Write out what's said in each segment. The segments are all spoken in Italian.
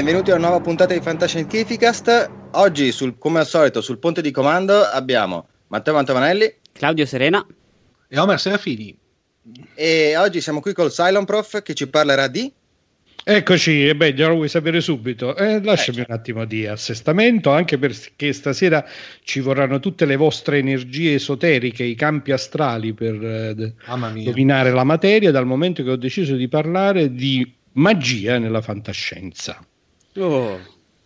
Benvenuti a una nuova puntata di Fantascientificast. Oggi, sul, come al solito, sul ponte di comando abbiamo Matteo Mantavanelli, Claudio Serena e Omer Serafini. E oggi siamo qui col Cylon Prof che ci parlerà di Eccoci, e beh, già lo vuoi sapere subito. Eh, lasciami eh, un attimo di assestamento, anche perché stasera ci vorranno tutte le vostre energie esoteriche, i campi astrali per eh, dominare la materia, dal momento che ho deciso di parlare di magia nella fantascienza. Oh,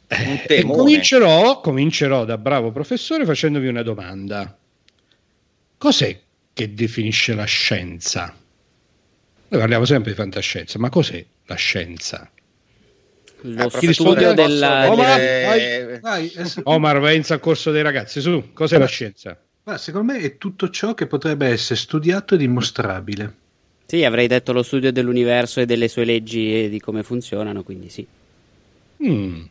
eh, e comincerò, comincerò da bravo professore facendovi una domanda. Cos'è che definisce la scienza? Noi parliamo sempre di fantascienza, ma cos'è la scienza? Lo eh, studio della... Omar, vai, vai. Omar, Venza al corso dei ragazzi, su, cos'è la scienza? Ma secondo me è tutto ciò che potrebbe essere studiato e dimostrabile. Sì, avrei detto lo studio dell'universo e delle sue leggi e di come funzionano, quindi sì. Mm.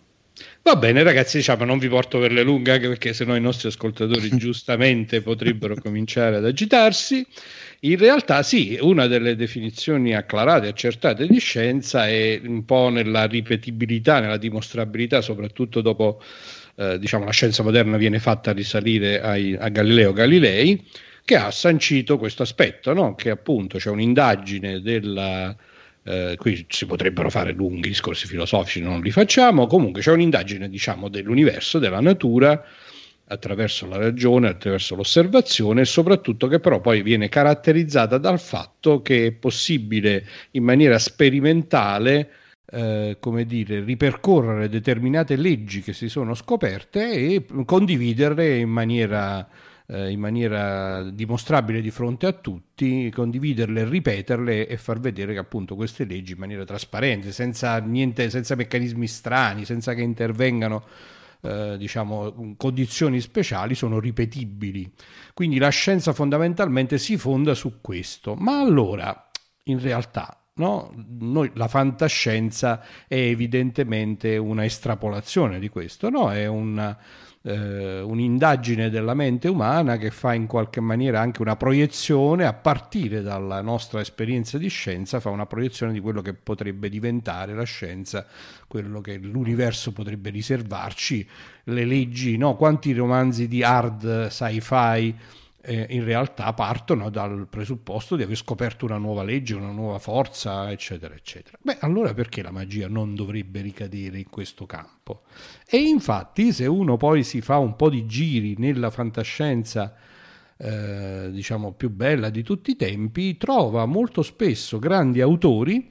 Va bene, ragazzi, diciamo, non vi porto per le lunghe, anche perché sennò i nostri ascoltatori giustamente potrebbero cominciare ad agitarsi. In realtà sì, una delle definizioni acclarate e accertate di scienza è un po' nella ripetibilità, nella dimostrabilità, soprattutto dopo eh, diciamo, la scienza moderna viene fatta risalire ai, a Galileo Galilei, che ha sancito questo aspetto, no? che appunto c'è un'indagine della... Eh, qui si potrebbero fare lunghi discorsi filosofici, non li facciamo, comunque c'è un'indagine diciamo, dell'universo, della natura, attraverso la ragione, attraverso l'osservazione e soprattutto che però poi viene caratterizzata dal fatto che è possibile in maniera sperimentale eh, come dire, ripercorrere determinate leggi che si sono scoperte e condividerle in maniera, eh, in maniera dimostrabile di fronte a tutti, condividerle, ripeterle e far vedere che appunto queste leggi in maniera trasparente, senza, niente, senza meccanismi strani, senza che intervengano eh, diciamo, condizioni speciali sono ripetibili. Quindi la scienza fondamentalmente si fonda su questo. Ma allora, in realtà, No? Noi, la fantascienza è evidentemente una estrapolazione di questo, no? è una, eh, un'indagine della mente umana che fa in qualche maniera anche una proiezione a partire dalla nostra esperienza di scienza, fa una proiezione di quello che potrebbe diventare la scienza, quello che l'universo potrebbe riservarci, le leggi, no? quanti romanzi di hard sci-fi eh, in realtà partono dal presupposto di aver scoperto una nuova legge, una nuova forza, eccetera, eccetera. Beh, allora perché la magia non dovrebbe ricadere in questo campo? E infatti, se uno poi si fa un po' di giri nella fantascienza, eh, diciamo più bella di tutti i tempi, trova molto spesso grandi autori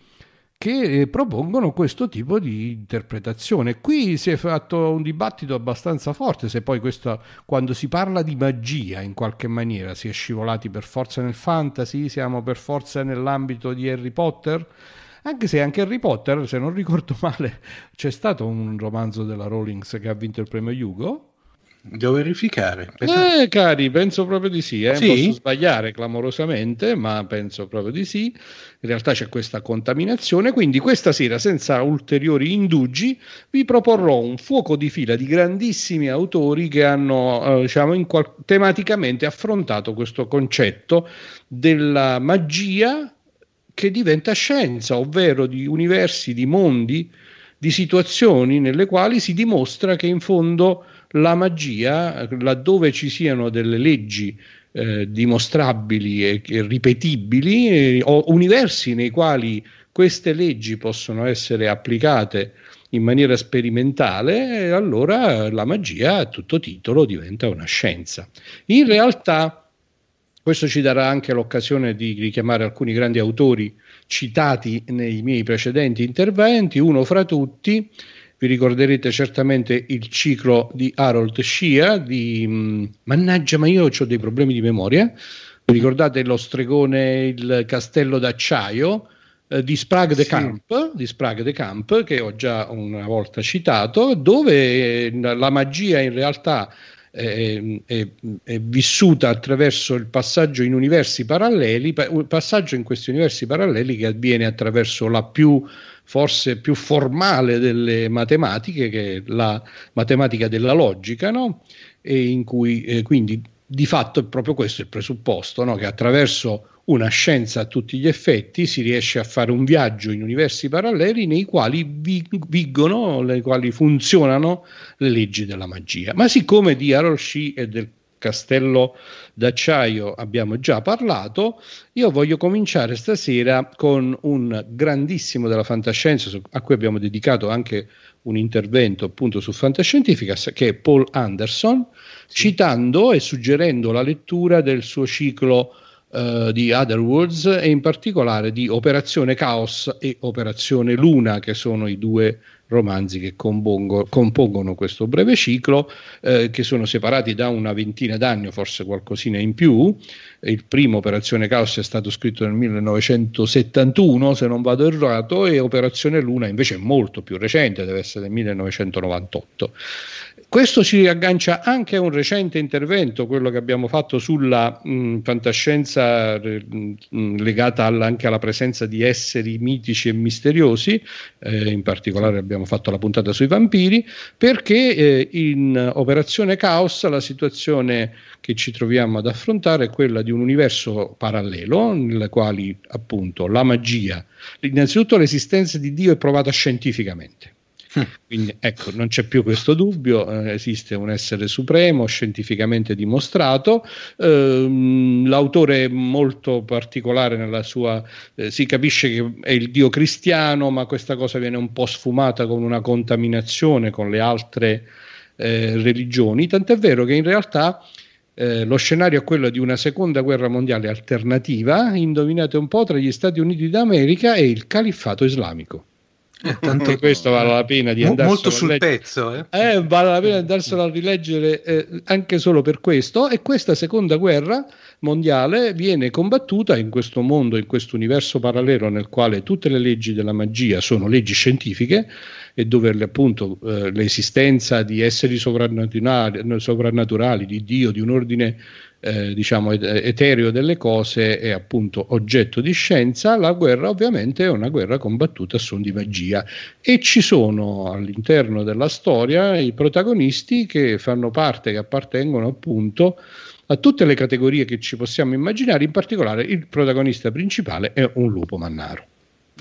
che eh, propongono questo tipo di interpretazione. Qui si è fatto un dibattito abbastanza forte se poi questo, quando si parla di magia in qualche maniera si è scivolati per forza nel fantasy, siamo per forza nell'ambito di Harry Potter. Anche se anche Harry Potter, se non ricordo male, c'è stato un romanzo della Rawlings che ha vinto il premio Hugo, Devo verificare. Eh, cari, penso proprio di sì. Eh. sì. Posso sbagliare clamorosamente, ma penso proprio di sì. In realtà c'è questa contaminazione. Quindi questa sera, senza ulteriori indugi, vi proporrò un fuoco di fila di grandissimi autori che hanno, eh, diciamo, qual- tematicamente affrontato questo concetto della magia che diventa scienza, ovvero di universi, di mondi, di situazioni nelle quali si dimostra che in fondo la magia, laddove ci siano delle leggi eh, dimostrabili e, e ripetibili, eh, o universi nei quali queste leggi possono essere applicate in maniera sperimentale, allora la magia a tutto titolo diventa una scienza. In realtà questo ci darà anche l'occasione di richiamare alcuni grandi autori citati nei miei precedenti interventi, uno fra tutti vi ricorderete certamente il ciclo di Harold Shea di mm, mannaggia ma io ho dei problemi di memoria vi ricordate lo stregone il castello d'acciaio eh, di Sprague de. Camp, di Sprague de Camp che ho già una volta citato dove eh, la magia in realtà è, è, è, vissuta attraverso il passaggio in universi paralleli, passaggio in questi universi paralleli che avviene attraverso la più forse più formale delle matematiche, che è la matematica della logica, no? e in cui eh, quindi di fatto è proprio questo il presupposto, no? che attraverso una scienza a tutti gli effetti, si riesce a fare un viaggio in universi paralleli nei quali vigono, nei quali funzionano le leggi della magia. Ma siccome di Harold Shee e del castello d'acciaio abbiamo già parlato, io voglio cominciare stasera con un grandissimo della fantascienza a cui abbiamo dedicato anche un intervento appunto su Fantascientificas che è Paul Anderson, sì. citando e suggerendo la lettura del suo ciclo uh, di Otherworlds e in particolare di Operazione Caos e Operazione Luna, che sono i due romanzi che compongo, compongono questo breve ciclo, eh, che sono separati da una ventina d'anni, forse qualcosina in più. Il primo, Operazione Caos, è stato scritto nel 1971, se non vado errato, e Operazione Luna invece è molto più recente, deve essere del 1998. Questo ci aggancia anche a un recente intervento, quello che abbiamo fatto sulla mh, fantascienza mh, legata alla, anche alla presenza di esseri mitici e misteriosi, eh, in particolare abbiamo fatto la puntata sui vampiri, perché eh, in Operazione Caos la situazione che ci troviamo ad affrontare è quella di un universo parallelo, nel quale appunto la magia, innanzitutto l'esistenza di Dio è provata scientificamente quindi ecco, non c'è più questo dubbio, eh, esiste un essere supremo, scientificamente dimostrato. Eh, l'autore è molto particolare nella sua... Eh, si capisce che è il Dio cristiano, ma questa cosa viene un po' sfumata con una contaminazione con le altre eh, religioni, tant'è vero che in realtà... Eh, lo scenario è quello di una seconda guerra mondiale alternativa, indovinate un po', tra gli Stati Uniti d'America e il califfato islamico. Tanto questo vale la pena di andare molto sul pezzo eh? Eh, vale la pena andarselo a rileggere eh, anche solo per questo e questa seconda guerra mondiale viene combattuta in questo mondo in questo universo parallelo nel quale tutte le leggi della magia sono leggi scientifiche e dove appunto eh, l'esistenza di esseri sovrannaturali, sovrannaturali di Dio di un ordine eh, diciamo etereo delle cose è appunto oggetto di scienza, la guerra ovviamente è una guerra combattuta a suon di magia e ci sono all'interno della storia i protagonisti che fanno parte, che appartengono appunto a tutte le categorie che ci possiamo immaginare, in particolare il protagonista principale è un lupo mannaro,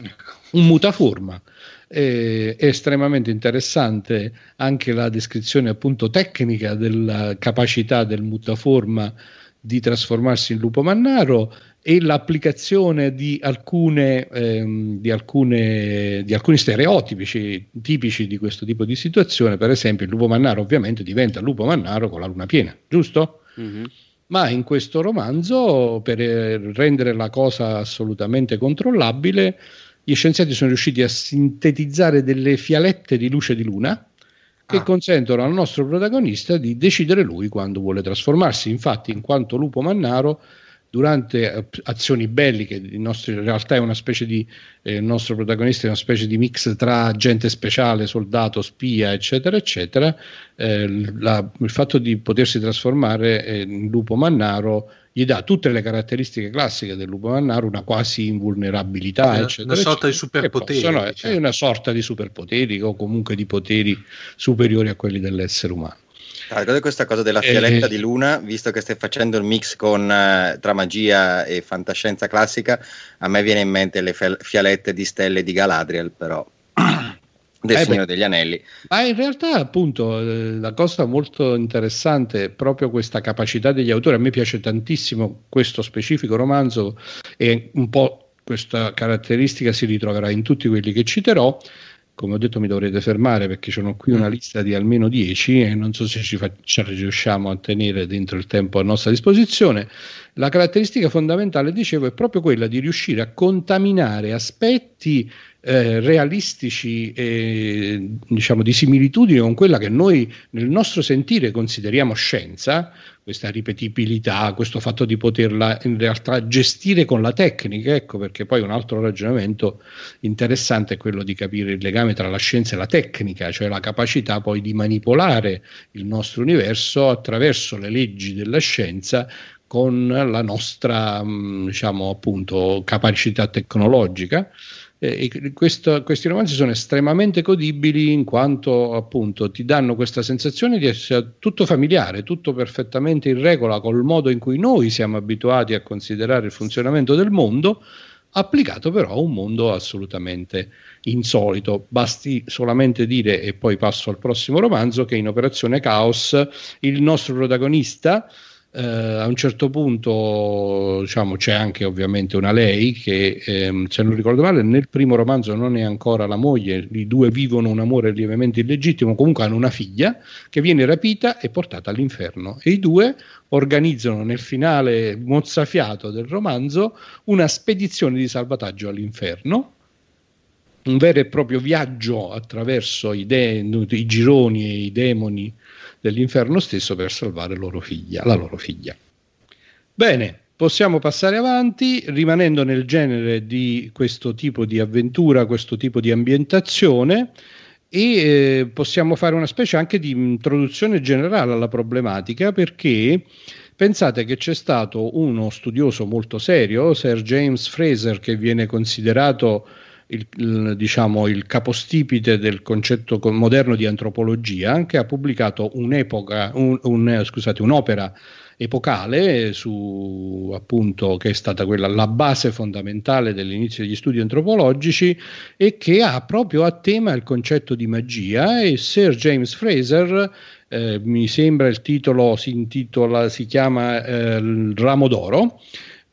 ecco. un mutaforma è estremamente interessante anche la descrizione appunto tecnica della capacità del mutaforma di trasformarsi in lupo mannaro e l'applicazione di, alcune, ehm, di, alcune, di alcuni stereotipi tipici di questo tipo di situazione. Per esempio, il lupo mannaro ovviamente diventa lupo mannaro con la luna piena, giusto? Mm-hmm. Ma in questo romanzo, per rendere la cosa assolutamente controllabile, gli scienziati sono riusciti a sintetizzare delle fialette di luce di luna che ah. consentono al nostro protagonista di decidere lui quando vuole trasformarsi. Infatti, in quanto lupo mannaro, durante azioni belliche, il nostro, in realtà è una specie di, eh, il nostro protagonista è una specie di mix tra agente speciale, soldato, spia, eccetera, eccetera, eh, la, il fatto di potersi trasformare eh, in lupo mannaro gli dà tutte le caratteristiche classiche del lupo mannaro, una quasi invulnerabilità, una, eccetera, una sorta eccetera, di superpoteri. Possono, diciamo. È una sorta di superpoteri o comunque di poteri superiori a quelli dell'essere umano. Ah, questa cosa della fialetta eh, di luna, visto che stai facendo il mix con, uh, tra magia e fantascienza classica, a me viene in mente le fialette di stelle di Galadriel, però. Del eh Signore beh, degli Anelli. Ma in realtà, appunto, eh, la cosa molto interessante è proprio questa capacità degli autori. A me piace tantissimo questo specifico romanzo e un po' questa caratteristica si ritroverà in tutti quelli che citerò. Come ho detto, mi dovrete fermare perché ho qui una mm. lista di almeno 10 e non so se ci, fa- ci riusciamo a tenere dentro il tempo a nostra disposizione. La caratteristica fondamentale, dicevo, è proprio quella di riuscire a contaminare aspetti eh, realistici e diciamo di similitudine con quella che noi nel nostro sentire consideriamo scienza, questa ripetibilità, questo fatto di poterla in realtà gestire con la tecnica, ecco perché poi un altro ragionamento interessante è quello di capire il legame tra la scienza e la tecnica, cioè la capacità poi di manipolare il nostro universo attraverso le leggi della scienza con la nostra diciamo appunto capacità tecnologica Eh, questo, questi romanzi sono estremamente godibili in quanto appunto ti danno questa sensazione di essere tutto familiare, tutto perfettamente in regola col modo in cui noi siamo abituati a considerare il funzionamento del mondo, applicato però a un mondo assolutamente insolito. Basti solamente dire, e poi passo al prossimo romanzo, che in Operazione Caos il nostro protagonista eh, a un certo punto diciamo, c'è anche ovviamente una lei che ehm, se non ricordo male nel primo romanzo non è ancora la moglie i due vivono un amore lievemente illegittimo comunque hanno una figlia che viene rapita e portata all'inferno. E i due organizzano nel finale mozzafiato del romanzo una spedizione di salvataggio all'inferno un vero e proprio viaggio attraverso i, de- i gironi e i demoni dell'inferno stesso per salvare loro figlia, la loro figlia. Bene, possiamo passare avanti rimanendo nel genere di questo tipo di avventura, questo tipo di ambientazione e eh, possiamo fare una specie anche di introduzione generale alla problematica perché pensate che c'è stato uno studioso molto serio, Sir James Fraser, che viene considerato il, diciamo, il capostipite del concetto moderno di antropologia, che ha pubblicato un'epoca, un, un, scusate, un'opera epocale su appunto che è stata quella la base fondamentale dell'inizio degli studi antropologici e che ha proprio a tema il concetto di magia e Sir James Fraser eh, mi sembra il titolo si intitola si chiama eh, il ramo d'oro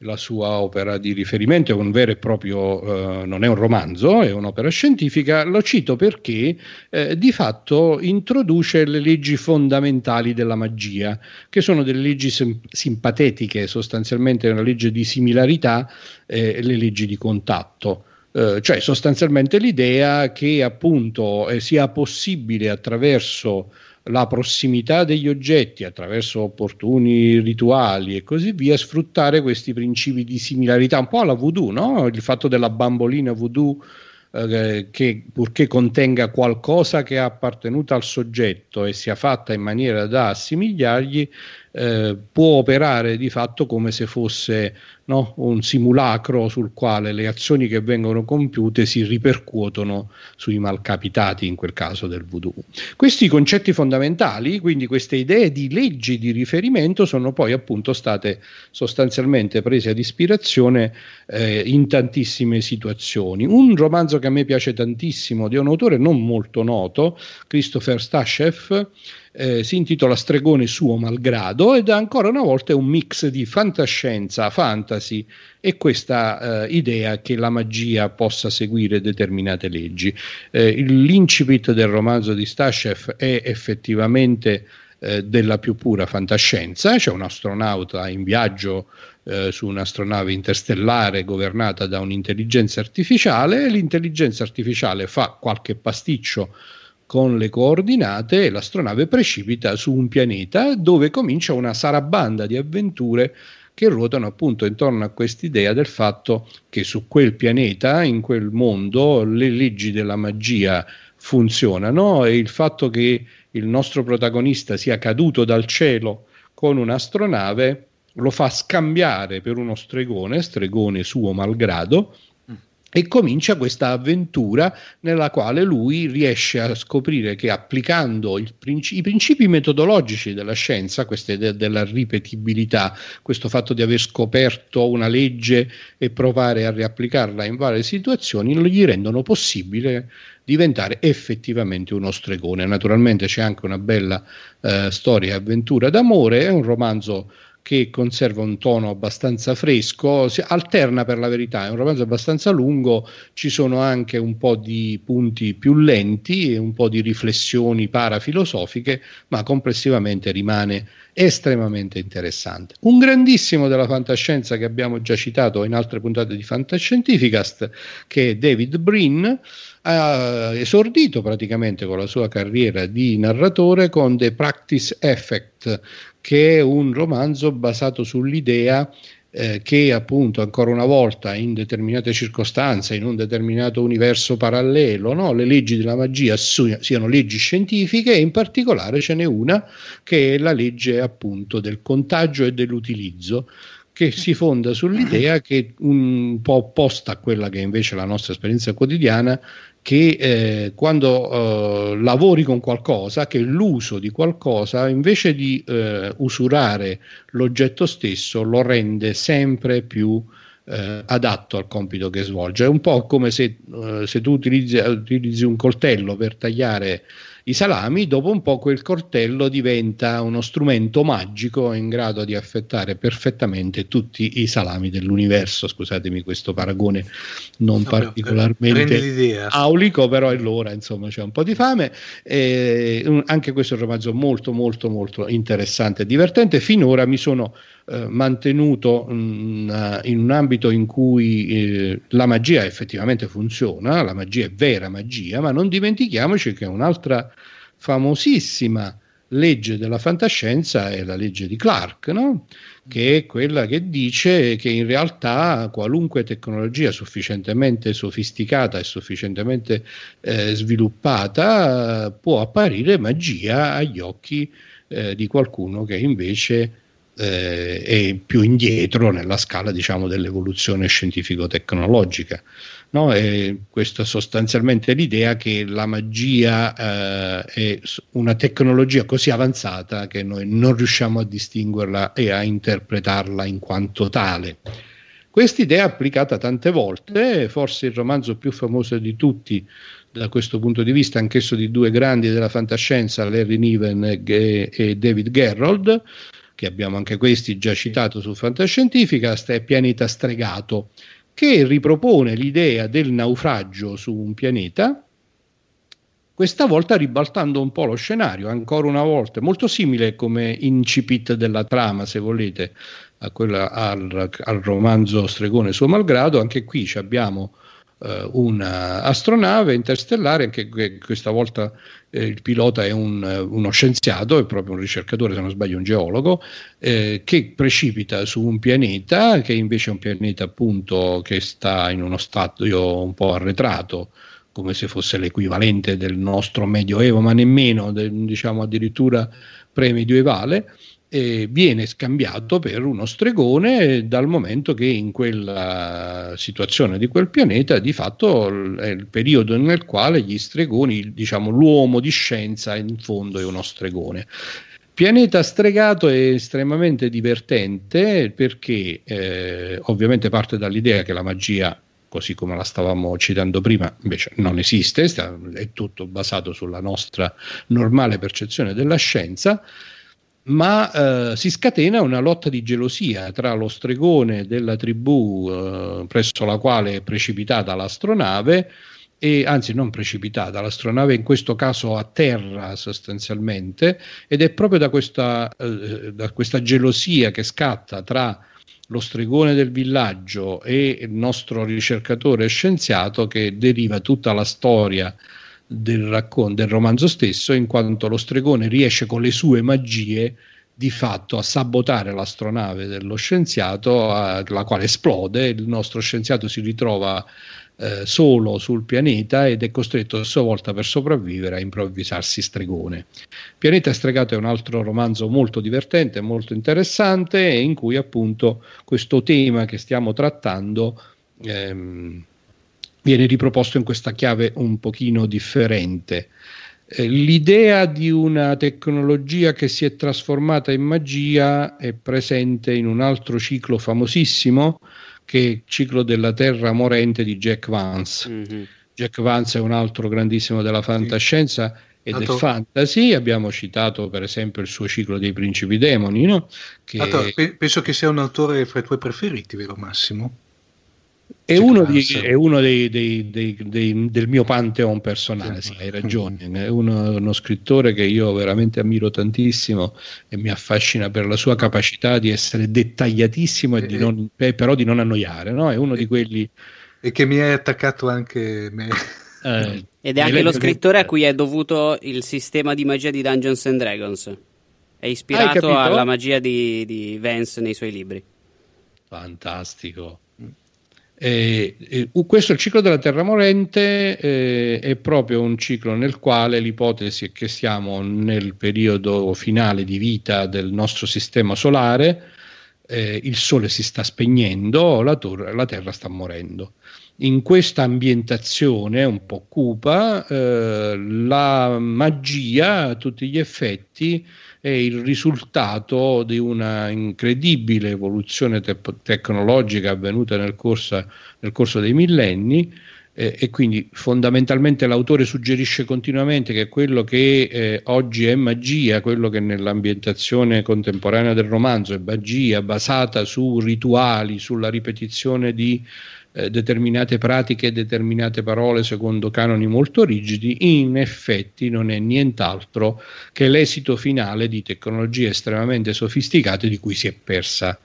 la sua opera di riferimento, è un vero e proprio, eh, non è un romanzo, è un'opera scientifica, lo cito perché eh, di fatto introduce le leggi fondamentali della magia, che sono delle leggi sim- simpatetiche, sostanzialmente una legge di similarità e eh, le leggi di contatto. Eh, cioè sostanzialmente l'idea che appunto eh, sia possibile attraverso la prossimità degli oggetti attraverso opportuni rituali e così via, sfruttare questi principi di similarità, un po' alla voodoo, no? il fatto della bambolina voodoo eh, che purché contenga qualcosa che è appartenuta al soggetto e sia fatta in maniera da assimigliargli, eh, può operare di fatto come se fosse no? un simulacro sul quale le azioni che vengono compiute si ripercuotono sui malcapitati, in quel caso del voodoo. Questi concetti fondamentali, quindi queste idee di leggi di riferimento, sono poi appunto state sostanzialmente prese ad ispirazione eh, in tantissime situazioni. Un romanzo che a me piace tantissimo di un autore non molto noto, Christopher Stashev, eh, si intitola Stregone suo malgrado ed ancora una volta è un mix di fantascienza, fantasy e questa eh, idea che la magia possa seguire determinate leggi. Eh, l'incipit del romanzo di Stashev è effettivamente eh, della più pura fantascienza, c'è un astronauta in viaggio eh, su un'astronave interstellare governata da un'intelligenza artificiale e l'intelligenza artificiale fa qualche pasticcio con le coordinate e l'astronave precipita su un pianeta dove comincia una sarabanda di avventure che ruotano appunto intorno a quest'idea del fatto che su quel pianeta, in quel mondo, le leggi della magia funzionano e il fatto che il nostro protagonista sia caduto dal cielo con un'astronave lo fa scambiare per uno stregone, stregone suo malgrado, e comincia questa avventura nella quale lui riesce a scoprire che applicando princi- i principi metodologici della scienza, questa idea della ripetibilità, questo fatto di aver scoperto una legge e provare a riapplicarla in varie situazioni, gli rendono possibile diventare effettivamente uno stregone. Naturalmente c'è anche una bella eh, storia e avventura d'amore, è un romanzo che conserva un tono abbastanza fresco, si alterna per la verità, è un romanzo abbastanza lungo, ci sono anche un po' di punti più lenti e un po' di riflessioni parafilosofiche, ma complessivamente rimane estremamente interessante. Un grandissimo della fantascienza che abbiamo già citato in altre puntate di Fantascientificast, che è David Brin, ha esordito praticamente con la sua carriera di narratore con The Practice Effect, che è un romanzo basato sull'idea eh, che appunto ancora una volta in determinate circostanze, in un determinato universo parallelo, no? le leggi della magia su- siano leggi scientifiche e in particolare ce n'è una che è la legge appunto del contagio e dell'utilizzo che si fonda sull'idea che un po' opposta a quella che invece è la nostra esperienza quotidiana, che eh, quando eh, lavori con qualcosa, che l'uso di qualcosa, invece di eh, usurare l'oggetto stesso, lo rende sempre più eh, adatto al compito che svolge. È un po' come se, eh, se tu utilizzi, utilizzi un coltello per tagliare i salami, dopo un po' quel coltello diventa uno strumento magico in grado di affettare perfettamente tutti i salami dell'universo. Scusatemi questo paragone non no, particolarmente aulico, però è l'ora, insomma, c'è un po' di fame. E, anche questo è un romanzo molto, molto, molto interessante e divertente. Finora mi sono eh, mantenuto mh, mm, in un ambito in cui eh, la magia effettivamente funziona, la magia è vera magia, ma non dimentichiamoci che un'altra famosissima legge della fantascienza è la legge di Clark, no? che è quella che dice che in realtà qualunque tecnologia sufficientemente sofisticata e sufficientemente eh, sviluppata può apparire magia agli occhi eh, di qualcuno che invece eh, è più indietro nella scala diciamo, dell'evoluzione scientifico-tecnologica. No? E questa sostanzialmente l'idea che la magia eh, è una tecnologia così avanzata che noi non riusciamo a distinguerla e a interpretarla in quanto tale. Questa idea è applicata tante volte, forse il romanzo più famoso di tutti da questo punto di vista, anch'esso di due grandi della fantascienza, Larry Niven e, e David Gerrold, che abbiamo anche questi già citato su Fantascientifica, è Pianeta Stregato, che ripropone l'idea del naufragio su un pianeta, questa volta ribaltando un po' lo scenario, ancora una volta, molto simile come incipit della trama, se volete, a quella, al, al romanzo Stregone suo malgrado, anche qui abbiamo eh, un'astronave interstellare, anche questa volta eh, il pilota è un, uno scienziato, è proprio un ricercatore, se non sbaglio un geologo, eh, che precipita su un pianeta che invece è un pianeta appunto che sta in uno stadio un po' arretrato, come se fosse l'equivalente del nostro medioevo, ma nemmeno, diciamo addirittura pre-medievale eh, viene scambiato per uno stregone dal momento che in quella situazione di quel pianeta di fatto è il periodo nel quale gli stregoni, diciamo l'uomo di scienza in fondo è uno stregone. Pianeta stregato è estremamente divertente perché eh, ovviamente parte dall'idea che la magia così come la stavamo citando prima, invece non esiste, è tutto basato sulla nostra normale percezione della scienza ma eh, si scatena una lotta di gelosia tra lo stregone della tribù eh, presso la quale è precipitata l'astronave e anzi non precipitata, l'astronave in questo caso a terra sostanzialmente ed è proprio da questa, eh, da questa gelosia che scatta tra lo stregone del villaggio e il nostro ricercatore scienziato che deriva tutta la storia del, raccon- del romanzo stesso, in quanto lo stregone riesce con le sue magie di fatto a sabotare l'astronave dello scienziato, a, la quale esplode, il nostro scienziato si ritrova eh, solo sul pianeta ed è costretto a sua volta per sopravvivere a improvvisarsi stregone. Pianeta Stregato è un altro romanzo molto divertente, molto interessante in cui appunto questo tema che stiamo trattando ehm, viene riproposto in questa chiave un pochino differente. Eh, l'idea di una tecnologia che si è trasformata in magia è presente in un altro ciclo famosissimo che è il ciclo della Terra morente di Jack Vance. Mm-hmm. Jack Vance è un altro grandissimo della fantascienza sì. e Tanto... del fantasy. Abbiamo citato per esempio il suo ciclo dei principi demoni. No? Che... Tanto, penso che sia un autore fra i tuoi preferiti, vero Massimo? È uno, di, è uno dei, dei, dei, del mio pantheon personale, sì, hai ragione. È uno, uno, scrittore che io veramente ammiro tantissimo e mi affascina per la sua capacità di essere dettagliatissimo e, e di non, eh, però di non annoiare. No? È uno e, di quelli. E che mi hai attaccato anche me. Eh, Ed è anche lo scrittore a cui è dovuto il sistema di magia di Dungeons and Dragons. È ispirato alla magia di, di Vance nei suoi libri. Fantastico. Eh, eh, questo il ciclo della Terra morente eh, è proprio un ciclo nel quale l'ipotesi è che siamo nel periodo finale di vita del nostro sistema solare, eh, il sole si sta spegnendo, la, torre, la terra sta morendo. In questa ambientazione un po' cupa, eh, la magia a tutti gli effetti è il risultato di una incredibile evoluzione te- tecnologica avvenuta nel corso, nel corso dei millenni eh, e quindi fondamentalmente l'autore suggerisce continuamente che quello che eh, oggi è magia, quello che nell'ambientazione contemporanea del romanzo è magia basata su rituali, sulla ripetizione di eh, determinate pratiche, determinate parole secondo canoni molto rigidi, in effetti non è nient'altro che l'esito finale di tecnologie estremamente sofisticate di cui si è persa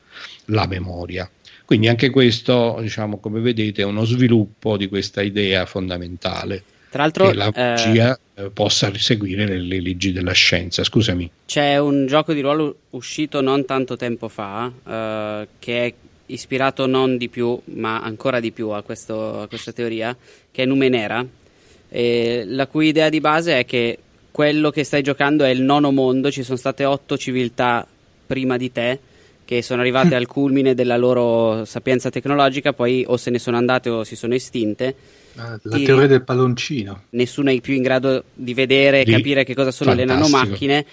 la memoria. Quindi anche questo, diciamo, come vedete, è uno sviluppo di questa idea fondamentale. Tra l'altro, che la magia eh, possa seguire le, le, leggi della scienza. Scusami. C'è un gioco di ruolo uscito non tanto tempo fa eh, che è ispirato non di più, ma ancora di più a, questo, a questa teoria, che è Numenera, eh, la cui idea di base è che quello che stai giocando è il nono mondo, ci sono state otto civiltà prima di te che sono arrivate al culmine della loro sapienza tecnologica, poi o se ne sono andate o si sono estinte. Ah, la teoria del palloncino. Nessuno è più in grado di vedere e capire che cosa sono Fantastico. le nanomacchine,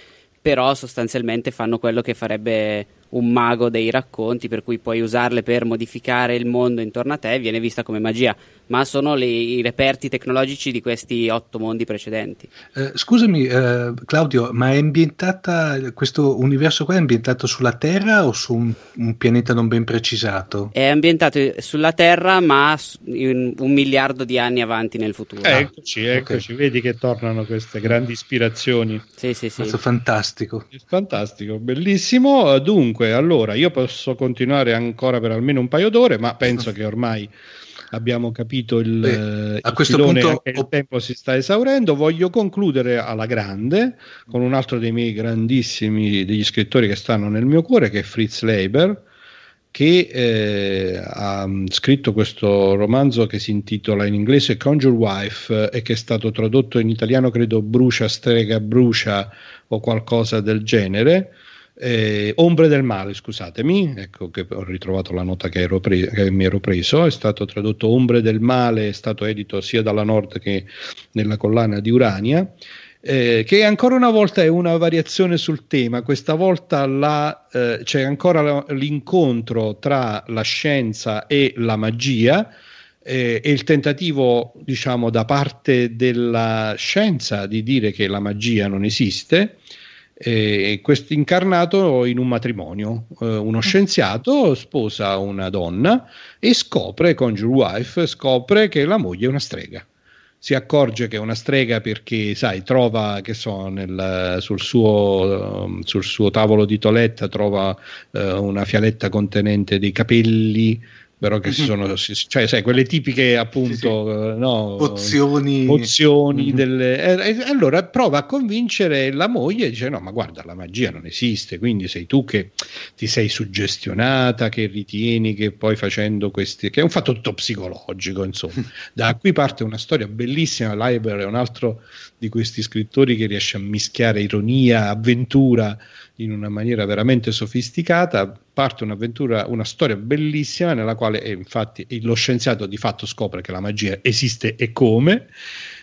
però sostanzialmente fanno quello che farebbe un mago dei racconti, per cui puoi usarle per modificare il mondo intorno a te, viene vista come magia, ma sono le, i reperti tecnologici di questi otto mondi precedenti. Eh, scusami, eh, Claudio, ma è ambientata questo universo qua è ambientato sulla Terra o su un, un pianeta non ben precisato? È ambientato sulla Terra, ma un, un miliardo di anni avanti nel futuro. Eh, eccoci, eccoci, okay. vedi che tornano queste grandi ispirazioni. Sì, sì, sì. Questo fantastico. È fantastico, bellissimo. Dunque, Dunque, allora io posso continuare ancora per almeno un paio d'ore, ma penso che ormai abbiamo capito il, Beh, a il questo punto il tempo si sta esaurendo. Voglio concludere alla grande con un altro dei miei grandissimi degli scrittori che stanno nel mio cuore, che è Fritz Leiber che eh, ha scritto questo romanzo che si intitola in inglese Conjure Wife e che è stato tradotto in italiano credo Brucia, Strega, Brucia o qualcosa del genere eh, Ombre del male, scusatemi, ecco che ho ritrovato la nota che, pre- che, mi ero preso, è stato tradotto Ombre del male, è stato edito sia dalla Nord che nella collana di Urania, eh, che ancora una volta è una variazione sul tema, questa volta la, eh, c'è ancora l'incontro tra la scienza e la magia, eh, e il tentativo, diciamo, da parte della scienza di dire che la magia non esiste, eh, questo incarnato in un matrimonio. Eh, uno mm. scienziato sposa una donna e scopre, Conjure Wife, scopre che la moglie è una strega. Si accorge che è una strega perché, sai, trova, che so, nel, sul, suo, sul, suo, tavolo di toletta trova eh, una fialetta contenente dei capelli però che si sono, cioè, sai, quelle tipiche appunto, sì, sì. No, pozioni, pozioni mm-hmm. delle, eh, eh, allora prova a convincere la moglie e dice no ma guarda la magia non esiste, quindi sei tu che ti sei suggestionata, che ritieni che poi facendo questi, che è un fatto tutto psicologico insomma, da qui parte una storia bellissima, Leiber è un altro di questi scrittori che riesce a mischiare ironia, avventura, in una maniera veramente sofisticata, parte un'avventura, una storia bellissima nella quale eh, infatti lo scienziato di fatto scopre che la magia esiste e come,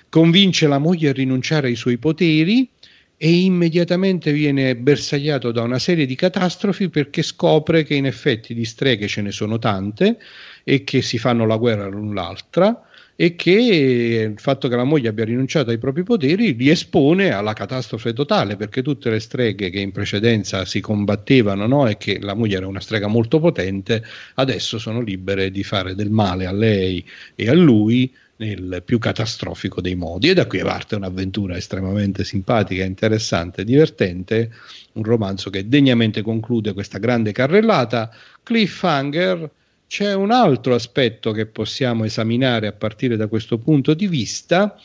convince la moglie a rinunciare ai suoi poteri e immediatamente viene bersagliato da una serie di catastrofi perché scopre che in effetti di streghe ce ne sono tante e che si fanno la guerra l'un l'altra e che il fatto che la moglie abbia rinunciato ai propri poteri li espone alla catastrofe totale perché tutte le streghe che in precedenza si combattevano no, e che la moglie era una strega molto potente adesso sono libere di fare del male a lei e a lui nel più catastrofico dei modi. E da qui parte un'avventura estremamente simpatica, interessante, divertente, un romanzo che degnamente conclude questa grande carrellata, cliffhanger c'è un altro aspetto che possiamo esaminare a partire da questo punto di vista,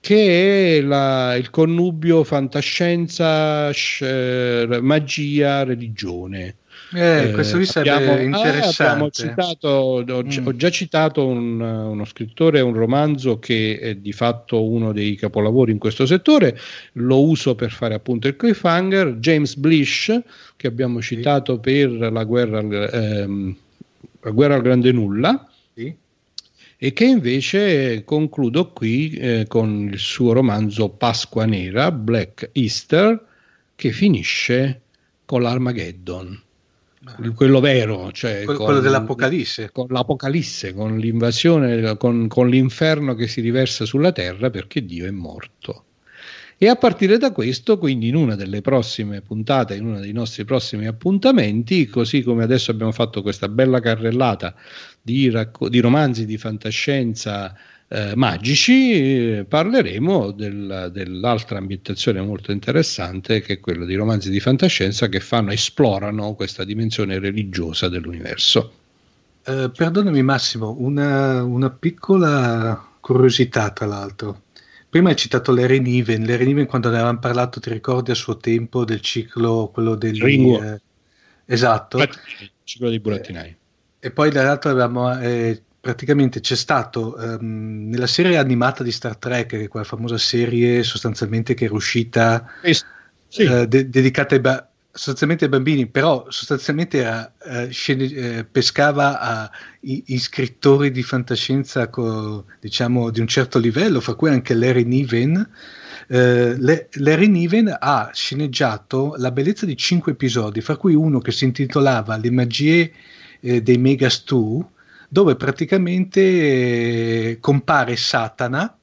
che è la, il connubio fantascienza, sh, magia, religione. Eh, questo qui sarebbe abbiamo, interessante. Ah, abbiamo citato, ho, mm. ho, già citato un, uno scrittore, un romanzo che è di fatto uno dei capolavori in questo settore, lo uso per fare appunto il cliffhanger, James Blish, che abbiamo citato sì. per la guerra, ehm, la guerra al grande nulla. Sì. E che invece concludo qui eh, con il suo romanzo Pasqua Nera, Black Easter, che finisce con l'Armageddon quello vero, cioè quello, con, quello dell'Apocalisse. Con l'Apocalisse, con l'invasione, con, con, l'inferno che si riversa sulla terra perché Dio è morto. E a partire da questo, quindi in una delle prossime puntate, in uno dei nostri prossimi appuntamenti, così come adesso abbiamo fatto questa bella carrellata di, racco- di romanzi di fantascienza eh, magici, eh, parleremo del, dell'altra ambientazione molto interessante che è quella di romanzi di fantascienza che fanno, esplorano questa dimensione religiosa dell'universo. Eh, perdonami Massimo, una, una, piccola curiosità tra l'altro. Prima hai citato Larry Niven, Larry Niven quando ne avevamo parlato, ti ricordi a suo tempo del ciclo, quello del... Eh, esatto. Il ciclo dei burattinai. E poi dall'altro avevamo eh, praticamente c'è stato um, nella serie animata di Star Trek, che è quella famosa serie sostanzialmente che era uscita sì. uh, de- dedicata ai, ba- sostanzialmente bambini, però sostanzialmente era, uh, scene- uh, pescava a i- i scrittori di fantascienza co- diciamo di un certo livello, fra cui anche Larry Niven. Le- Larry Niven ha sceneggiato la bellezza di cinque episodi, fra cui uno che si intitolava Le magie dei Megas 2 dove praticamente eh, compare Satana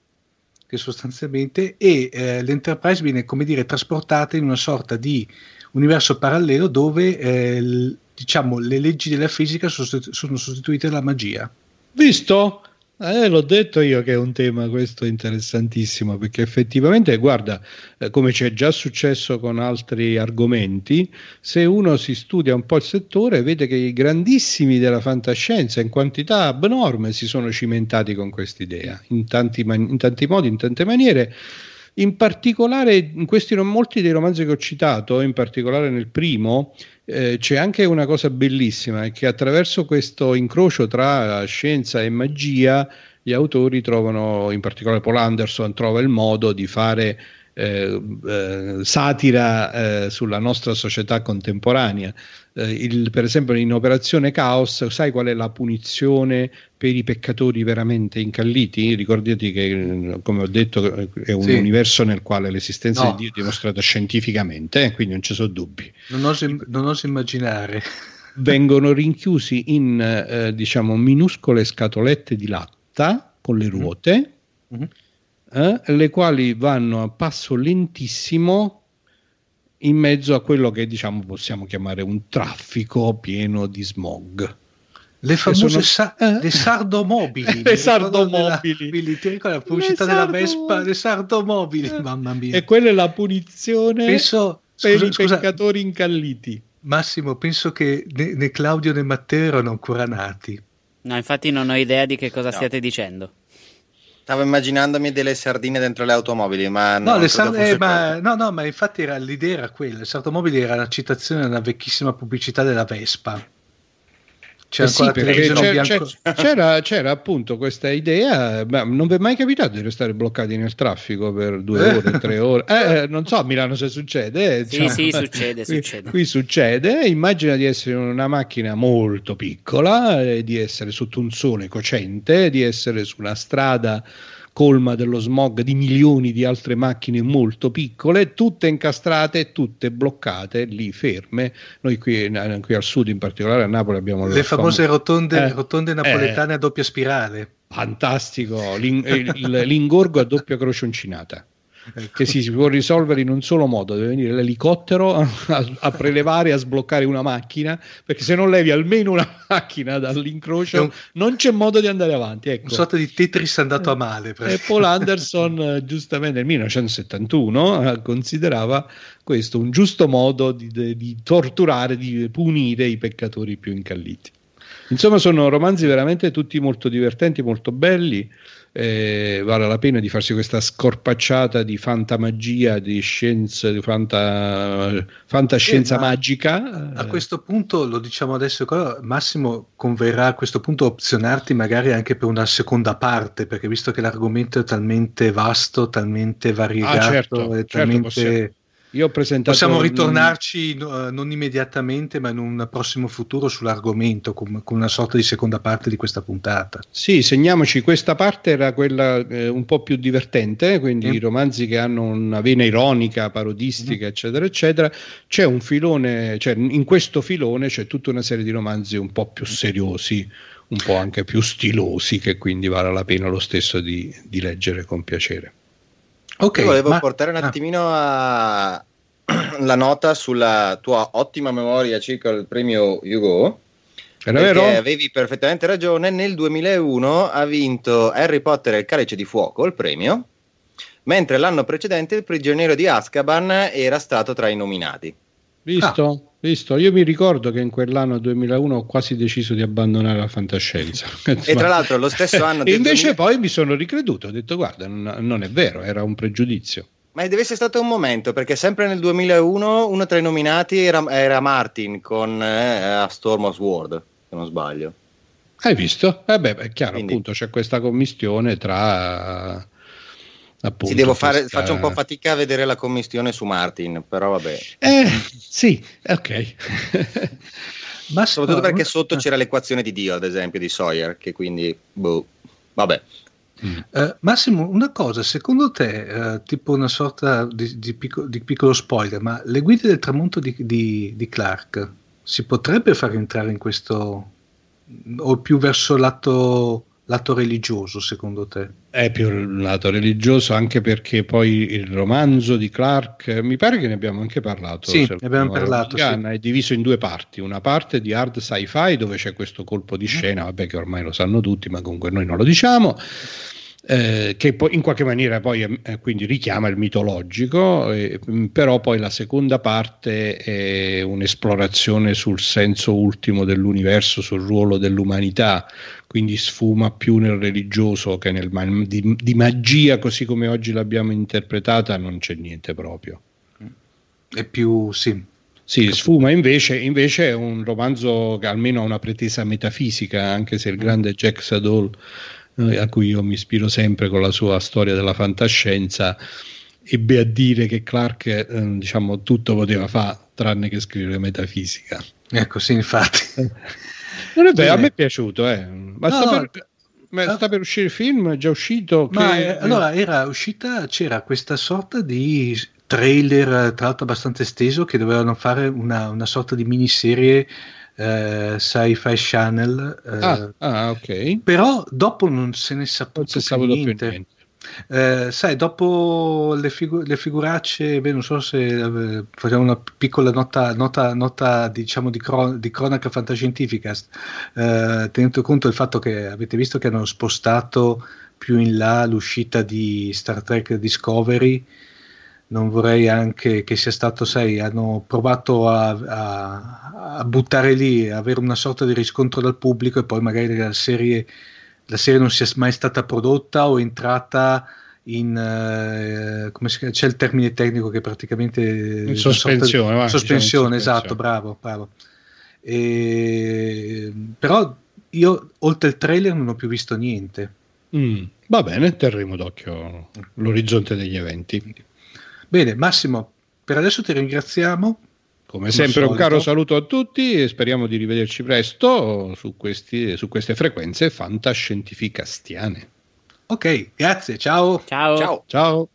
sostanzialmente e eh, l'Enterprise viene come dire trasportata in una sorta di universo parallelo dove eh, diciamo le leggi della fisica sono, sono sostituite dalla magia. Visto? Eh, l'ho detto io che è un tema questo interessantissimo perché effettivamente, guarda, eh, come c'è già successo con altri argomenti, se uno si studia un po' il settore vede che i grandissimi della fantascienza in quantità abnorme si sono cimentati con quest'idea in tanti, man- in tanti modi, in tante maniere. In particolare, in questi molti dei romanzi che ho citato, in particolare nel primo, eh, c'è anche una cosa bellissima, è che attraverso questo incrocio tra scienza e magia gli autori trovano, in particolare Paul Anderson, trova il modo di fare eh, eh, satira eh, sulla nostra società contemporanea. Eh, il, per esempio in Operazione Caos, sai qual è la punizione per i peccatori veramente incalliti? Ricordati che, come ho detto, è un sì. universo nel quale l'esistenza no. di Dio è dimostrata scientificamente, eh, quindi non ci sono dubbi. Non oso, non oso immaginare. Vengono rinchiusi in eh, diciamo minuscole scatolette di latta con le mm. ruote. Mm-hmm eh, le quali vanno a passo lentissimo in mezzo a quello che diciamo possiamo chiamare un traffico pieno di smog. Le famose sono... sa- eh? le sardomobili. le sardomobili. Della... Ti ricordi la pubblicità della Vespa? Le sardomobili, eh. mamma mia. E quella è la punizione penso, per scusa, i scusa, peccatori incalliti. Massimo, penso che né, né, Claudio né Matteo erano ancora nati. No, infatti non ho idea di che cosa no. stiate dicendo. Stavo immaginandomi delle sardine dentro le automobili, ma no, le sard- eh, ma, no, no, ma infatti era, l'idea era quella. Le automobili era una citazione a una vecchissima pubblicità della Vespa. C'era, eh sì, c'era, c'era, c'era, c'era, appunto questa idea, ma non vi è mai capitato di restare bloccati nel traffico per due ore, tre ore? Eh, eh, non so a Milano se succede. Eh, sì, cioè, sì, succede, qui, succede. Qui succede. Immagina di essere una macchina molto piccola, eh, di essere sotto un sole cocente, di essere su una strada colma dello smog di milioni di altre macchine molto piccole, tutte incastrate, tutte bloccate, lì ferme. Noi qui, qui al sud, in particolare a Napoli, abbiamo le famose fam- rotonde, eh, rotonde napoletane eh, a doppia spirale. Fantastico, l'ing- l'ingorgo a doppia croce uncinata che si, si, può risolvere in un solo modo, deve venire l'elicottero a, a, prelevare, a sbloccare una macchina, perché se non levi almeno una macchina dall'incrocio un, non c'è modo di andare avanti. Ecco. Una sorta di Tetris andato a male. E Paul Anderson eh, giustamente nel 1971 eh, considerava questo un giusto modo di, di torturare, di punire i peccatori più incalliti. Insomma, sono romanzi veramente tutti molto divertenti, molto belli eh, vale la pena di farsi questa scorpacciata di fantamagia, di scienza, di fanta, fantascienza eh, magica. A questo punto, lo diciamo adesso, Massimo converrà a questo punto opzionarti magari anche per una seconda parte, perché visto che l'argomento è talmente vasto, talmente variegato, ah, certo, è certo, talmente... Io ho presentato... Possiamo ritornarci uh, non immediatamente, ma in un prossimo futuro sull'argomento, con, con, una sorta di seconda parte di questa puntata. Sì, segniamoci, questa parte era quella eh, un po' più divertente, quindi mm. i romanzi che hanno una vena ironica, parodistica, mm. eccetera, eccetera. C'è un filone, cioè in questo filone c'è tutta una serie di romanzi un po' più seriosi, un po' anche più stilosi, che quindi vale la pena lo stesso di, di leggere con piacere. Ok, Io volevo ma... portare un ah. attimino a... la nota sulla tua ottima memoria circa il premio Hugo. Perché avevi perfettamente ragione, nel 2001 ha vinto Harry Potter e il Calice di Fuoco il premio, mentre l'anno precedente il prigioniero di Azkaban era stato tra i nominati. Visto? Ah. Visto, io mi ricordo che in quell'anno 2001 ho quasi deciso di abbandonare la fantascienza. e tra l'altro lo stesso anno... invece 2000... poi mi sono ricreduto, ho detto guarda, non, non, è vero, era un pregiudizio. Ma deve essere stato un momento, perché sempre nel 2001 uno tra i nominati era, era Martin con eh, Storm of Sword, se non sbaglio. Hai visto? Eh beh, è chiaro, Quindi... appunto c'è questa commistione tra Appunto, devo fare, faccio un po' fatica a vedere la commissione su Martin, però vabbè. Eh, sì, ok. Ma soprattutto perché sotto c'era l'equazione di Dio, ad esempio, di Sawyer, che quindi, boh, vabbè. Mm. Uh, Massimo, una cosa, secondo te, uh, tipo una sorta di, di, piccolo, di, piccolo spoiler, ma le guide del tramonto di, di, Clark si potrebbe far entrare in questo, o più verso lato lato religioso secondo te? È più il lato religioso anche perché poi il romanzo di Clark, mi pare che ne abbiamo anche parlato. Sì, ne abbiamo parlato. Sì. È diviso in due parti, una parte di hard sci-fi dove c'è questo colpo di mm. scena, vabbè che ormai lo sanno tutti ma comunque noi non lo diciamo, eh, che poi in qualche maniera poi eh, quindi richiama il mitologico, eh, però poi la seconda parte è un'esplorazione sul senso ultimo dell'universo, sul ruolo dell'umanità, quindi sfuma più nel religioso che nel di, di magia così come oggi l'abbiamo interpretata non c'è niente proprio. È più sì, sì, Sfuma invece, invece, è un romanzo che almeno ha una pretesa metafisica, anche se il grande Jack Sadol eh, a cui io mi ispiro sempre con la sua storia della fantascienza, ebbe a dire che Clark eh, diciamo tutto poteva fare tranne che scrivere metafisica. Ecco, sì, infatti. non è vero, a me è piaciuto, eh. ma, no, sta, no, per, ma sta, per, uscire il film, è già uscito. Ma che... eh, allora era uscita, c'era questa sorta di trailer, tra l'altro abbastanza esteso, che dovevano fare una, una sorta di miniserie eh, Sci-Fi Channel. Eh, ah, ah, ok. Però dopo non se ne saputo più niente. niente. Eh, sai, dopo le, figu- le figuracce, beh, non so se eh, facciamo una piccola nota, nota, nota diciamo di, cron- di, cronaca fantascientifica, eh, tenendo conto del fatto che avete visto che hanno spostato più in là l'uscita di Star Trek Discovery non vorrei anche che sia stato, sai, hanno provato a, a, a buttare lì, avere una sorta di riscontro dal pubblico e poi magari la serie, la serie non sia mai stata prodotta o entrata in eh, come si chiama? c'è il termine tecnico che praticamente in sospensione, di, va, sospensione, diciamo esatto, bravo, bravo. E, però io oltre il trailer non ho più visto niente. Mm, va bene, terremo d'occhio l'orizzonte degli eventi. Bene, Massimo, per adesso ti ringraziamo. Come sempre un caro saluto a tutti e speriamo di rivederci presto su, questi, su queste frequenze fantascientificastiane. Ok, grazie, ciao. Ciao. Ciao. ciao.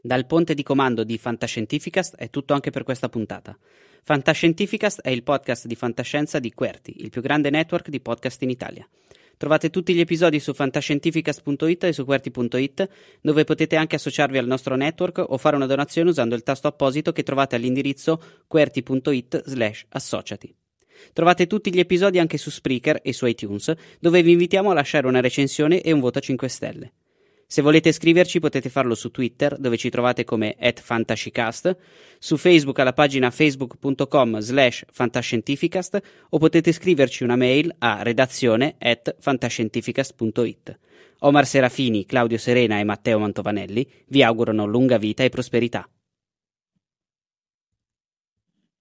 Dal ponte di comando di Fantascientificast è tutto anche per questa puntata. Fantascientificast è il podcast di fantascienza di Querti, il più grande network di podcast in Italia. Trovate tutti gli episodi su fantascientificast.it e su QWERTY.it, dove potete anche associarvi al nostro network o fare una donazione usando il tasto apposito che trovate all'indirizzo QWERTY.it slash associati. Trovate tutti gli episodi anche su Spreaker e su iTunes, dove vi invitiamo a lasciare una recensione e un voto a 5 stelle. Se volete scriverci potete farlo su Twitter, dove ci trovate come fantascicast, su Facebook alla pagina facebook.com slash fantascientificast o potete scriverci una mail a redazione at fantascientificast.it. Omar Serafini, Claudio Serena e Matteo Mantovanelli vi augurano lunga vita e prosperità.